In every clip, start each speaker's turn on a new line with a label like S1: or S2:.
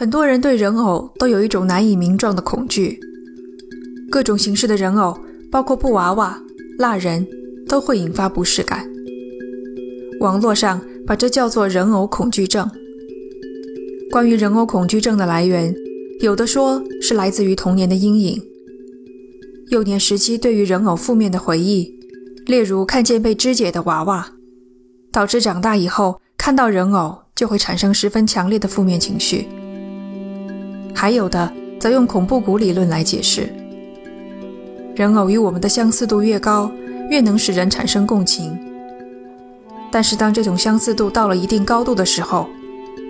S1: 很多人对人偶都有一种难以名状的恐惧，各种形式的人偶，包括布娃娃、蜡人，都会引发不适感。网络上把这叫做“人偶恐惧症”。关于人偶恐惧症的来源，有的说是来自于童年的阴影，幼年时期对于人偶负面的回忆，例如看见被肢解的娃娃，导致长大以后看到人偶就会产生十分强烈的负面情绪。还有的则用恐怖谷理论来解释，人偶与我们的相似度越高，越能使人产生共情。但是当这种相似度到了一定高度的时候，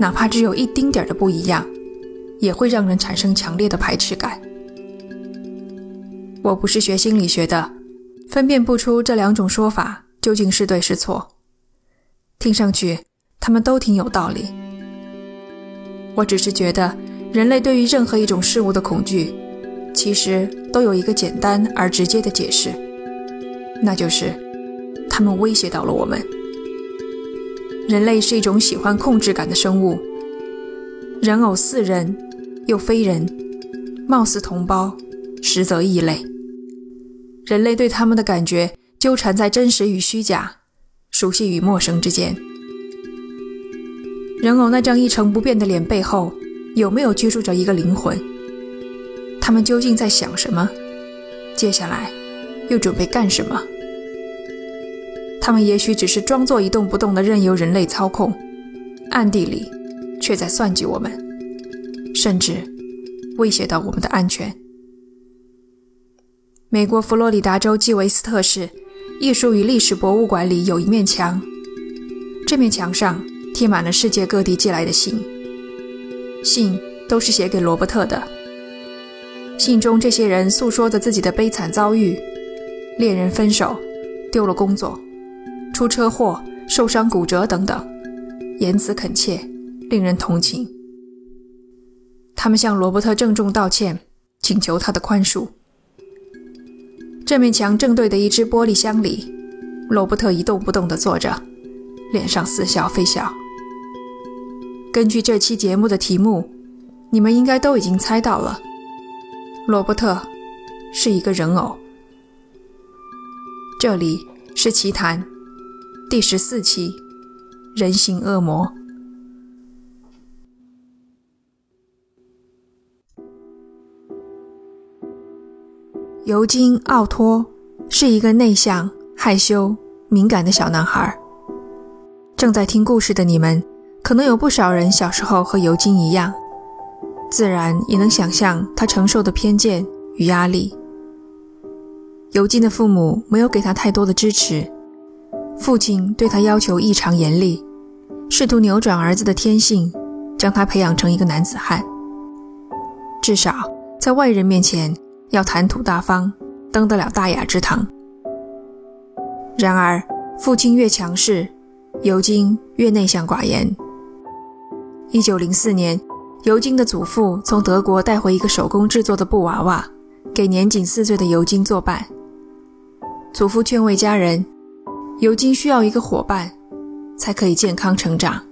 S1: 哪怕只有一丁点的不一样，也会让人产生强烈的排斥感。我不是学心理学的，分辨不出这两种说法究竟是对是错。听上去他们都挺有道理，我只是觉得。人类对于任何一种事物的恐惧，其实都有一个简单而直接的解释，那就是它们威胁到了我们。人类是一种喜欢控制感的生物，人偶似人又非人，貌似同胞，实则异类。人类对他们的感觉纠缠在真实与虚假、熟悉与陌生之间。人偶那张一成不变的脸背后。有没有居住着一个灵魂？他们究竟在想什么？接下来又准备干什么？他们也许只是装作一动不动的，任由人类操控，暗地里却在算计我们，甚至威胁到我们的安全。美国佛罗里达州基韦斯特市艺术与历史博物馆里有一面墙，这面墙上贴满了世界各地寄来的信。信都是写给罗伯特的。信中，这些人诉说着自己的悲惨遭遇：恋人分手、丢了工作、出车祸、受伤骨折等等，言辞恳切，令人同情。他们向罗伯特郑重道歉，请求他的宽恕。这面墙正对的一只玻璃箱里，罗伯特一动不动地坐着，脸上似笑非笑。根据这期节目的题目，你们应该都已经猜到了，罗伯特是一个人偶。这里是奇谈第十四期《人形恶魔》。尤金·奥托是一个内向、害羞、敏感的小男孩。正在听故事的你们。可能有不少人小时候和尤金一样，自然也能想象他承受的偏见与压力。尤金的父母没有给他太多的支持，父亲对他要求异常严厉，试图扭转儿子的天性，将他培养成一个男子汉。至少在外人面前要谈吐大方，登得了大雅之堂。然而，父亲越强势，尤金越内向寡言。一九零四年，尤金的祖父从德国带回一个手工制作的布娃娃，给年仅四岁的尤金作伴。祖父劝慰家人，尤金需要一个伙伴，才可以健康成长。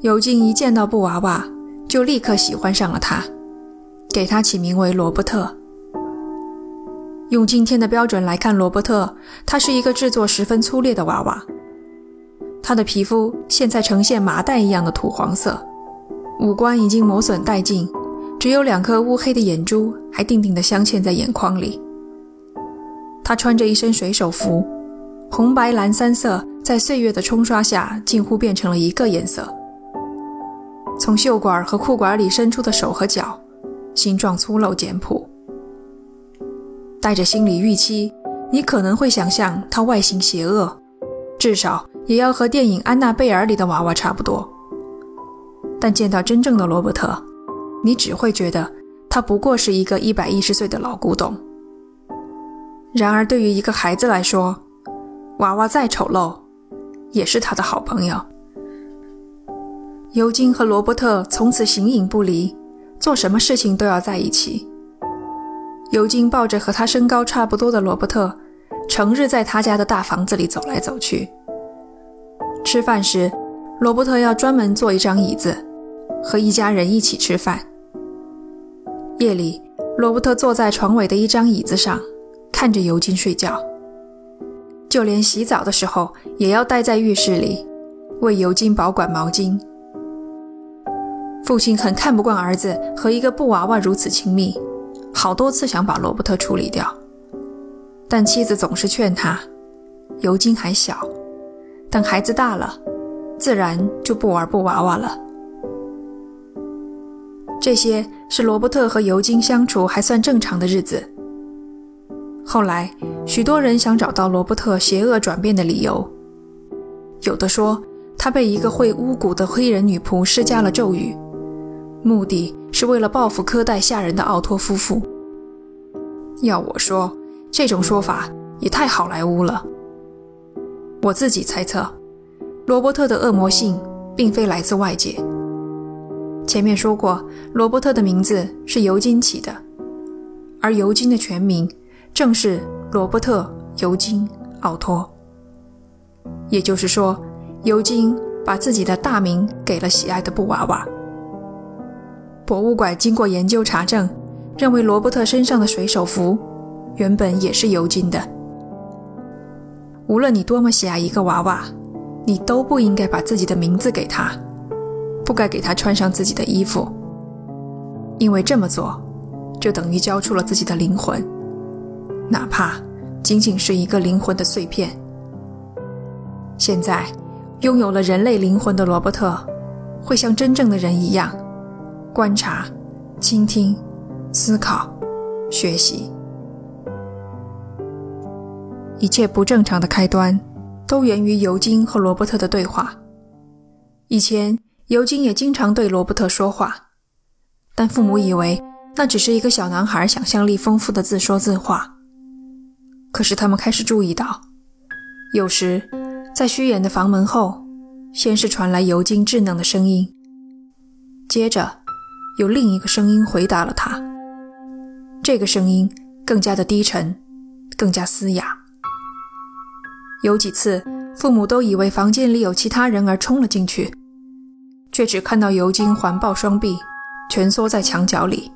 S1: 尤金一见到布娃娃，就立刻喜欢上了它，给它起名为罗伯特。用今天的标准来看，罗伯特，他是一个制作十分粗劣的娃娃。他的皮肤现在呈现麻袋一样的土黄色，五官已经磨损殆尽，只有两颗乌黑的眼珠还定定地镶嵌在眼眶里。他穿着一身水手服，红白蓝三色在岁月的冲刷下近乎变成了一个颜色。从袖管和裤管里伸出的手和脚，形状粗陋简朴。带着心理预期，你可能会想象他外形邪恶，至少。也要和电影《安娜贝尔》里的娃娃差不多，但见到真正的罗伯特，你只会觉得他不过是一个一百一十岁的老古董。然而，对于一个孩子来说，娃娃再丑陋，也是他的好朋友。尤金和罗伯特从此形影不离，做什么事情都要在一起。尤金抱着和他身高差不多的罗伯特，成日在他家的大房子里走来走去。吃饭时，罗伯特要专门坐一张椅子，和一家人一起吃饭。夜里，罗伯特坐在床尾的一张椅子上，看着尤金睡觉。就连洗澡的时候，也要待在浴室里，为尤金保管毛巾。父亲很看不惯儿子和一个布娃娃如此亲密，好多次想把罗伯特处理掉，但妻子总是劝他：尤金还小，等孩子大了，自然就不玩布娃娃了。这些是罗伯特和尤金相处还算正常的日子。后来，许多人想找到罗伯特邪恶转变的理由。有的说他被一个会巫蛊的黑人女仆施加了咒语，目的是为了报复苛待下人的奥托夫妇。要我说，这种说法也太好莱坞了。我自己猜测，罗伯特的恶魔性并非来自外界。前面说过，罗伯特的名字是尤金起的，而尤金的全名。正是罗伯特·尤金·奥托，也就是说，尤金把自己的大名给了喜爱的布娃娃。博物馆经过研究查证，认为罗伯特身上的水手服原本也是尤金的。无论你多么喜爱一个娃娃，你都不应该把自己的名字给他，不该给他穿上自己的衣服，因为这么做就等于交出了自己的灵魂。哪怕仅仅是一个灵魂的碎片。现在，拥有了人类灵魂的罗伯特，会像真正的人一样，观察、倾听、思考、学习。一切不正常的开端，都源于尤金和罗伯特的对话。以前，尤金也经常对罗伯特说话，但父母以为那只是一个小男孩想象力丰富的自说自话。可是他们开始注意到，有时在虚掩的房门后，先是传来尤金稚嫩的声音，接着有另一个声音回答了他。这个声音更加的低沉，更加嘶哑。有几次，父母都以为房间里有其他人而冲了进去，却只看到尤金环抱双臂，蜷缩在墙角里，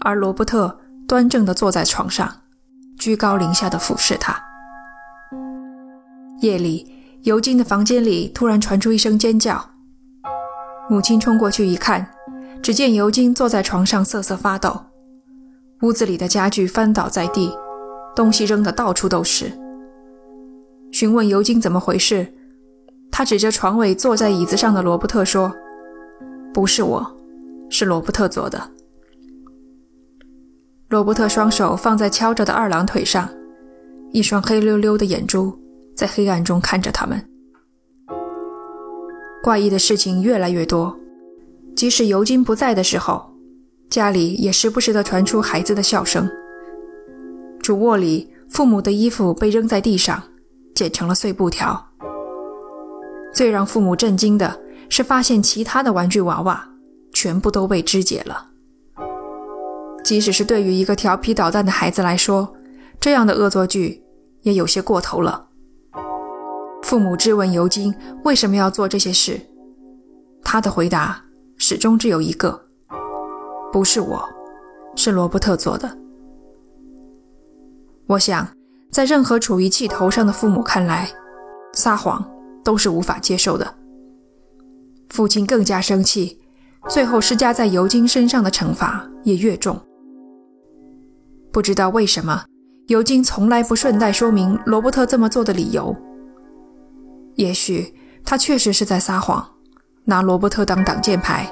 S1: 而罗伯特端正地坐在床上。居高临下的俯视他。夜里，尤金的房间里突然传出一声尖叫。母亲冲过去一看，只见尤金坐在床上瑟瑟发抖，屋子里的家具翻倒在地，东西扔得到处都是。询问尤金怎么回事，他指着床尾坐在椅子上的罗伯特说：“不是我，是罗伯特做的。”罗伯特双手放在敲着的二郎腿上，一双黑溜溜的眼珠在黑暗中看着他们。怪异的事情越来越多，即使尤金不在的时候，家里也时不时地传出孩子的笑声。主卧里，父母的衣服被扔在地上，剪成了碎布条。最让父母震惊的是，发现其他的玩具娃娃全部都被肢解了。即使是对于一个调皮捣蛋的孩子来说，这样的恶作剧也有些过头了。父母质问尤金为什么要做这些事，他的回答始终只有一个：不是我，是罗伯特做的。我想，在任何处于气头上的父母看来，撒谎都是无法接受的。父亲更加生气，最后施加在尤金身上的惩罚也越重。不知道为什么，尤金从来不顺带说明罗伯特这么做的理由。也许他确实是在撒谎，拿罗伯特当挡箭牌。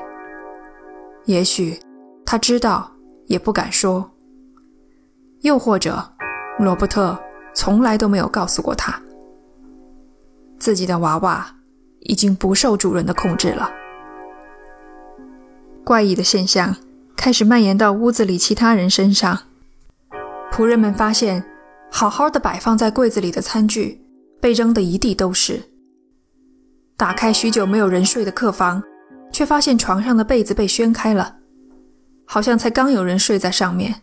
S1: 也许他知道也不敢说。又或者，罗伯特从来都没有告诉过他，自己的娃娃已经不受主人的控制了。怪异的现象开始蔓延到屋子里其他人身上。仆人们发现，好好的摆放在柜子里的餐具被扔得一地都是。打开许久没有人睡的客房，却发现床上的被子被掀开了，好像才刚有人睡在上面。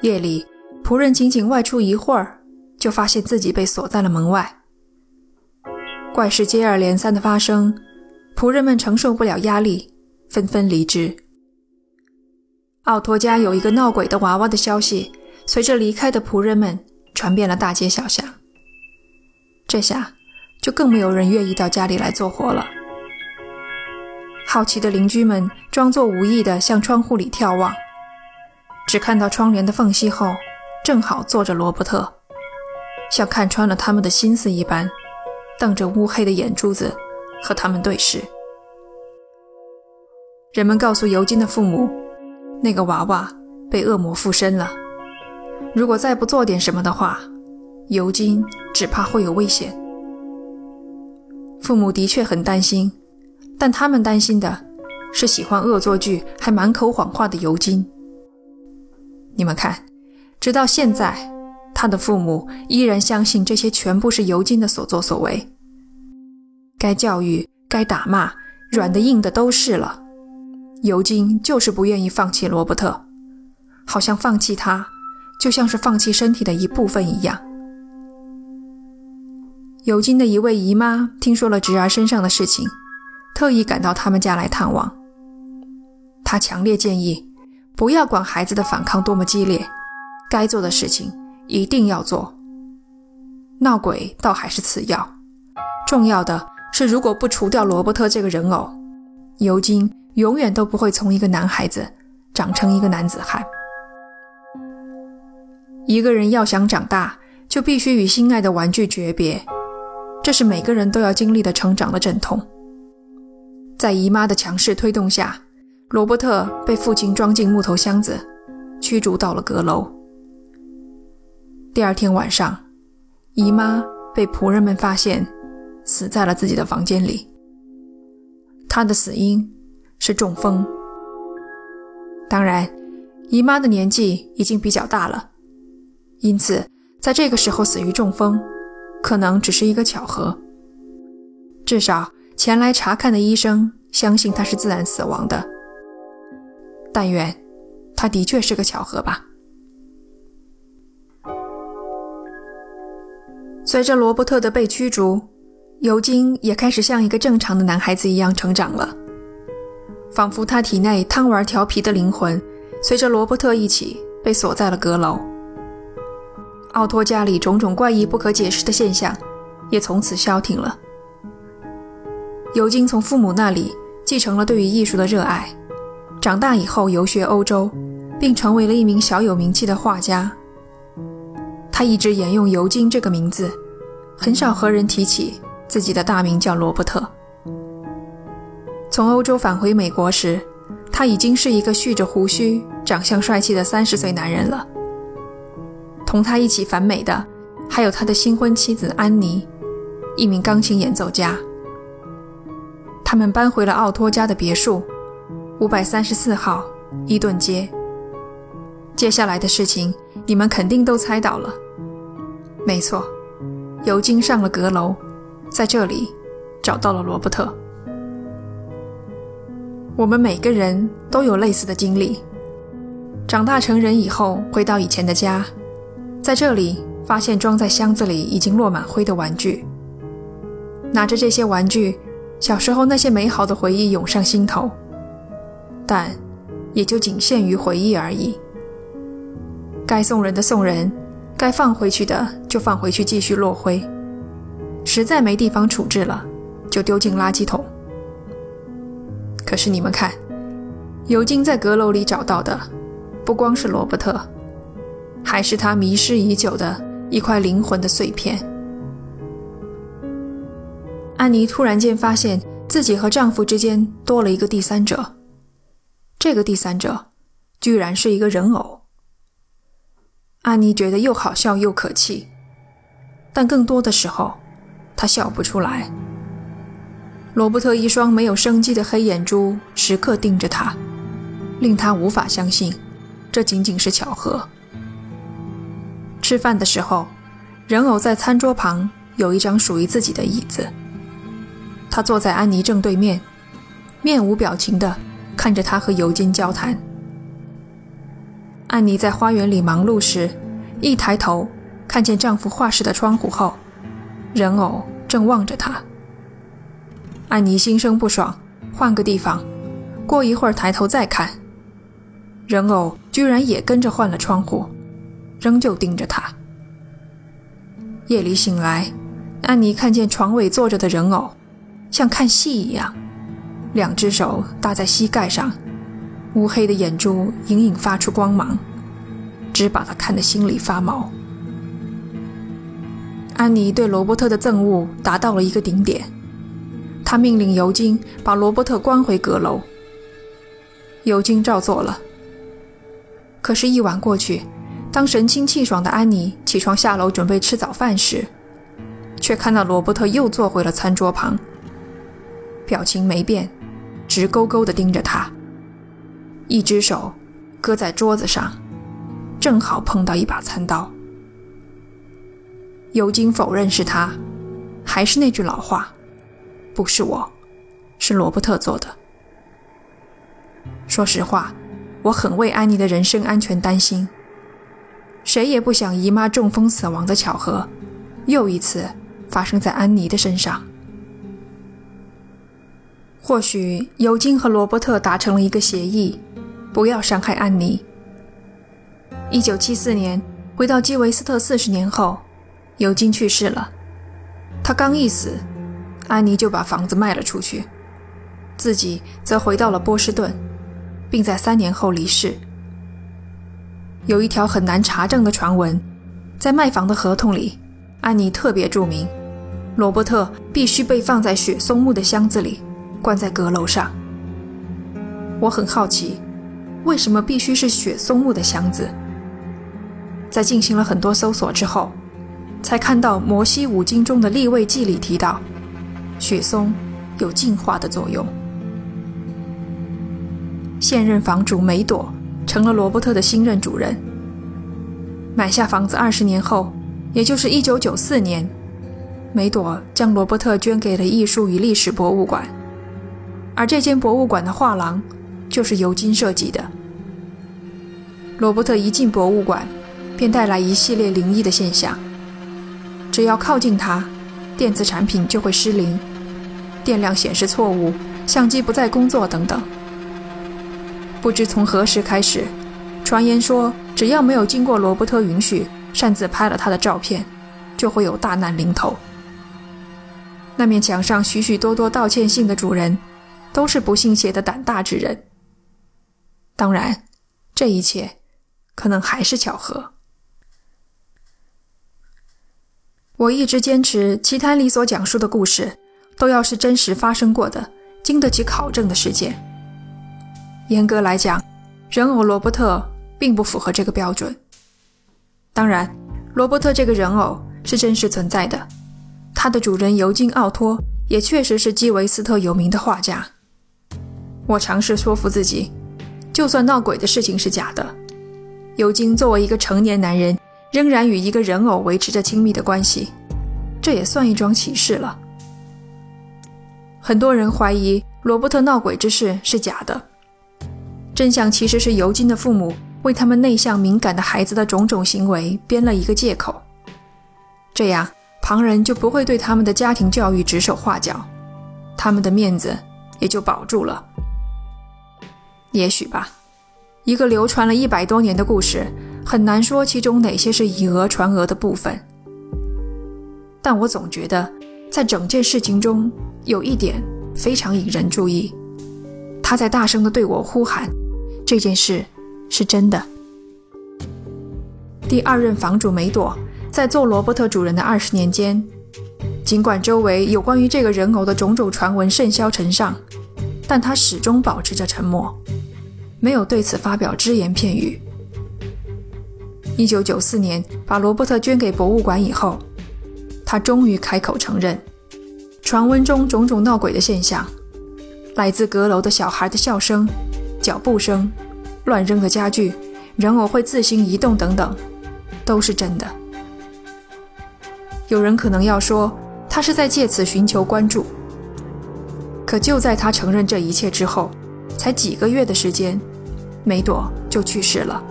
S1: 夜里，仆人仅仅外出一会儿，就发现自己被锁在了门外。怪事接二连三的发生，仆人们承受不了压力，纷纷离职。奥托家有一个闹鬼的娃娃的消息，随着离开的仆人们传遍了大街小巷。这下就更没有人愿意到家里来做活了。好奇的邻居们装作无意地向窗户里眺望，只看到窗帘的缝隙后，正好坐着罗伯特，像看穿了他们的心思一般，瞪着乌黑的眼珠子和他们对视。人们告诉尤金的父母，那个娃娃被恶魔附身了，如果再不做点什么的话，尤金只怕会有危险。父母的确很担心。但他们担心的是喜欢恶作剧还满口谎话的尤金。你们看，直到现在，他的父母依然相信这些全部是尤金的所作所为。该教育、该打骂，软的硬的都是了。尤金就是不愿意放弃罗伯特，好像放弃他，就像是放弃身体的一部分一样。尤金的一位姨妈听说了侄儿身上的事情。特意赶到他们家来探望。他强烈建议，不要管孩子的反抗多么激烈，该做的事情一定要做。闹鬼倒还是次要，重要的是，如果不除掉罗伯特这个人偶，尤金永远都不会从一个男孩子长成一个男子汉。一个人要想长大，就必须与心爱的玩具诀别，这是每个人都要经历的成长的阵痛。在姨妈的强势推动下，罗伯特被父亲装进木头箱子，驱逐到了阁楼。第二天晚上，姨妈被仆人们发现死在了自己的房间里。她的死因是中风。当然，姨妈的年纪已经比较大了，因此在这个时候死于中风，可能只是一个巧合。至少。前来查看的医生相信他是自然死亡的，但愿他的确是个巧合吧。随着罗伯特的被驱逐，尤金也开始像一个正常的男孩子一样成长了，仿佛他体内贪玩调皮的灵魂随着罗伯特一起被锁在了阁楼。奥托家里种种怪异不可解释的现象也从此消停了。尤金从父母那里继承了对于艺术的热爱，长大以后游学欧洲，并成为了一名小有名气的画家。他一直沿用尤金这个名字，很少和人提起自己的大名叫罗伯特。从欧洲返回美国时，他已经是一个蓄着胡须、长相帅气的三十岁男人了。同他一起返美的还有他的新婚妻子安妮，一名钢琴演奏家。他们搬回了奥托家的别墅，五百三十四号伊顿街。接下来的事情，你们肯定都猜到了。没错，尤金上了阁楼，在这里找到了罗伯特。我们每个人都有类似的经历：长大成人以后，回到以前的家，在这里发现装在箱子里已经落满灰的玩具，拿着这些玩具。小时候那些美好的回忆涌上心头，但也就仅限于回忆而已。该送人的送人，该放回去的就放回去继续落灰。实在没地方处置了，就丢进垃圾桶。可是你们看，尤金在阁楼里找到的，不光是罗伯特，还是他迷失已久的一块灵魂的碎片。安妮突然间发现自己和丈夫之间多了一个第三者，这个第三者居然是一个人偶。安妮觉得又好笑又可气，但更多的时候，她笑不出来。罗伯特一双没有生机的黑眼珠时刻盯着她，令她无法相信这仅仅是巧合。吃饭的时候，人偶在餐桌旁有一张属于自己的椅子。他坐在安妮正对面，面无表情地看着她和尤金交谈。安妮在花园里忙碌时，一抬头看见丈夫画室的窗户后，人偶正望着她。安妮心生不爽，换个地方。过一会儿抬头再看，人偶居然也跟着换了窗户，仍旧盯着她。夜里醒来，安妮看见床尾坐着的人偶，像看戏一样，两只手搭在膝盖上，乌黑的眼珠隐隐发出光芒，只把他看得心里发毛。安妮对罗伯特的憎恶达到了一个顶点，她命令尤金把罗伯特关回阁楼。尤金照做了。可是，一晚过去，当神清气爽的安妮起床下楼准备吃早饭时，却看到罗伯特又坐回了餐桌旁，表情没变，直勾勾地盯着她，一只手搁在桌子上，正好碰到一把餐刀。尤金否认是他，还是那句老话：“不是我，是罗伯特做的。”说实话，我很为安妮的人身安全担心。谁也不想姨妈中风死亡的巧合，又一次发生在安妮的身上。或许尤金和罗伯特达成了一个协议，不要伤害安妮。一九七四年，回到基维斯特四十年后。尤金去世了，他刚一死，安妮就把房子卖了出去，自己则回到了波士顿，并在三年后离世。有一条很难查证的传闻，在卖房的合同里，安妮特别注明，罗伯特必须被放在雪松木的箱子里，关在阁楼上。我很好奇，为什么必须是雪松木的箱子？在进行了很多搜索之后。才看到《摩西五经》中的立位记里提到，雪松有净化的作用。现任房主梅朵成了罗伯特的新任主人。买下房子二十年后，也就是一九九四年，梅朵将罗伯特捐给了艺术与历史博物馆，而这间博物馆的画廊就是尤金设计的。罗伯特一进博物馆，便带来一系列灵异的现象。只要靠近它，电子产品就会失灵，电量显示错误，相机不再工作等等。不知从何时开始，传言说只要没有经过罗伯特允许擅自拍了他的照片，就会有大难临头。那面墙上许许多多道歉信的主人，都是不信邪的胆大之人。当然，这一切可能还是巧合。我一直坚持，奇谭里所讲述的故事都要是真实发生过的、经得起考证的事件。严格来讲，人偶罗伯特并不符合这个标准。当然，罗伯特这个人偶是真实存在的，他的主人尤金·奥托也确实是基维斯特有名的画家。我尝试说服自己，就算闹鬼的事情是假的，尤金作为一个成年男人。仍然与一个人偶维持着亲密的关系，这也算一桩奇事了。很多人怀疑罗伯特闹鬼之事是假的，真相其实是尤金的父母为他们内向敏感的孩子的种种行为编了一个借口，这样旁人就不会对他们的家庭教育指手画脚，他们的面子也就保住了。也许吧，一个流传了一百多年的故事。很难说其中哪些是以讹传讹的部分，但我总觉得，在整件事情中有一点非常引人注意。他在大声地对我呼喊：“这件事是真的。”第二任房主梅朵在做罗伯特主人的二十年间，尽管周围有关于这个人偶的种种传闻甚嚣尘上，但他始终保持着沉默，没有对此发表只言片语。一九九四年，把罗伯特捐给博物馆以后，他终于开口承认，传闻中种种闹鬼的现象，来自阁楼的小孩的笑声、脚步声、乱扔的家具、人偶会自行移动等等，都是真的。有人可能要说，他是在借此寻求关注。可就在他承认这一切之后，才几个月的时间，梅朵就去世了。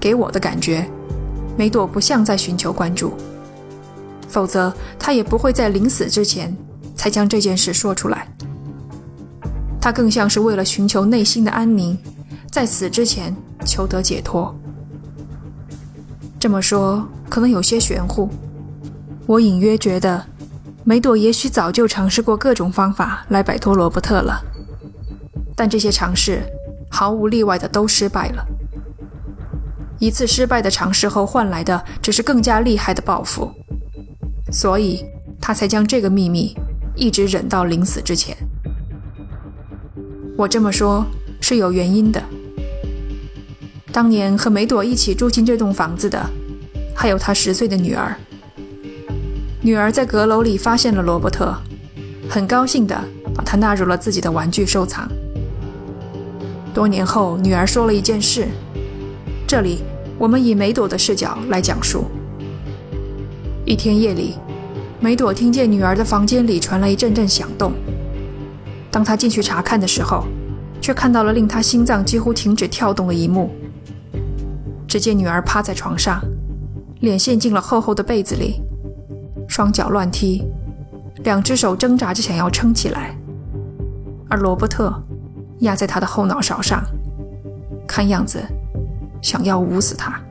S1: 给我的感觉，梅朵不像在寻求关注，否则他也不会在临死之前才将这件事说出来。他更像是为了寻求内心的安宁，在死之前求得解脱。这么说可能有些玄乎，我隐约觉得梅朵也许早就尝试过各种方法来摆脱罗伯特了，但这些尝试毫无例外的都失败了。一次失败的尝试后换来的只是更加厉害的报复，所以他才将这个秘密一直忍到临死之前。我这么说是有原因的。当年和梅朵一起住进这栋房子的，还有他十岁的女儿。女儿在阁楼里发现了罗伯特，很高兴地把他纳入了自己的玩具收藏。多年后，女儿说了一件事，这里我们以梅朵的视角来讲述。一天夜里，梅朵听见女儿的房间里传来一阵阵响动。当她进去查看的时候，却看到了令她心脏几乎停止跳动的一幕。只见女儿趴在床上，脸陷进了厚厚的被子里，双脚乱踢，两只手挣扎着想要撑起来，而罗伯特压在他的后脑勺上，看样子想要捂死他。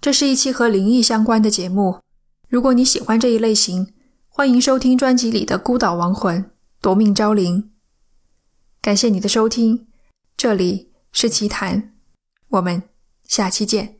S1: 这是一期和灵异相关的节目。如果你喜欢这一类型，欢迎收听专辑里的《孤岛亡魂》《夺命招灵》。感谢你的收听，这里是奇谈，我们下期见。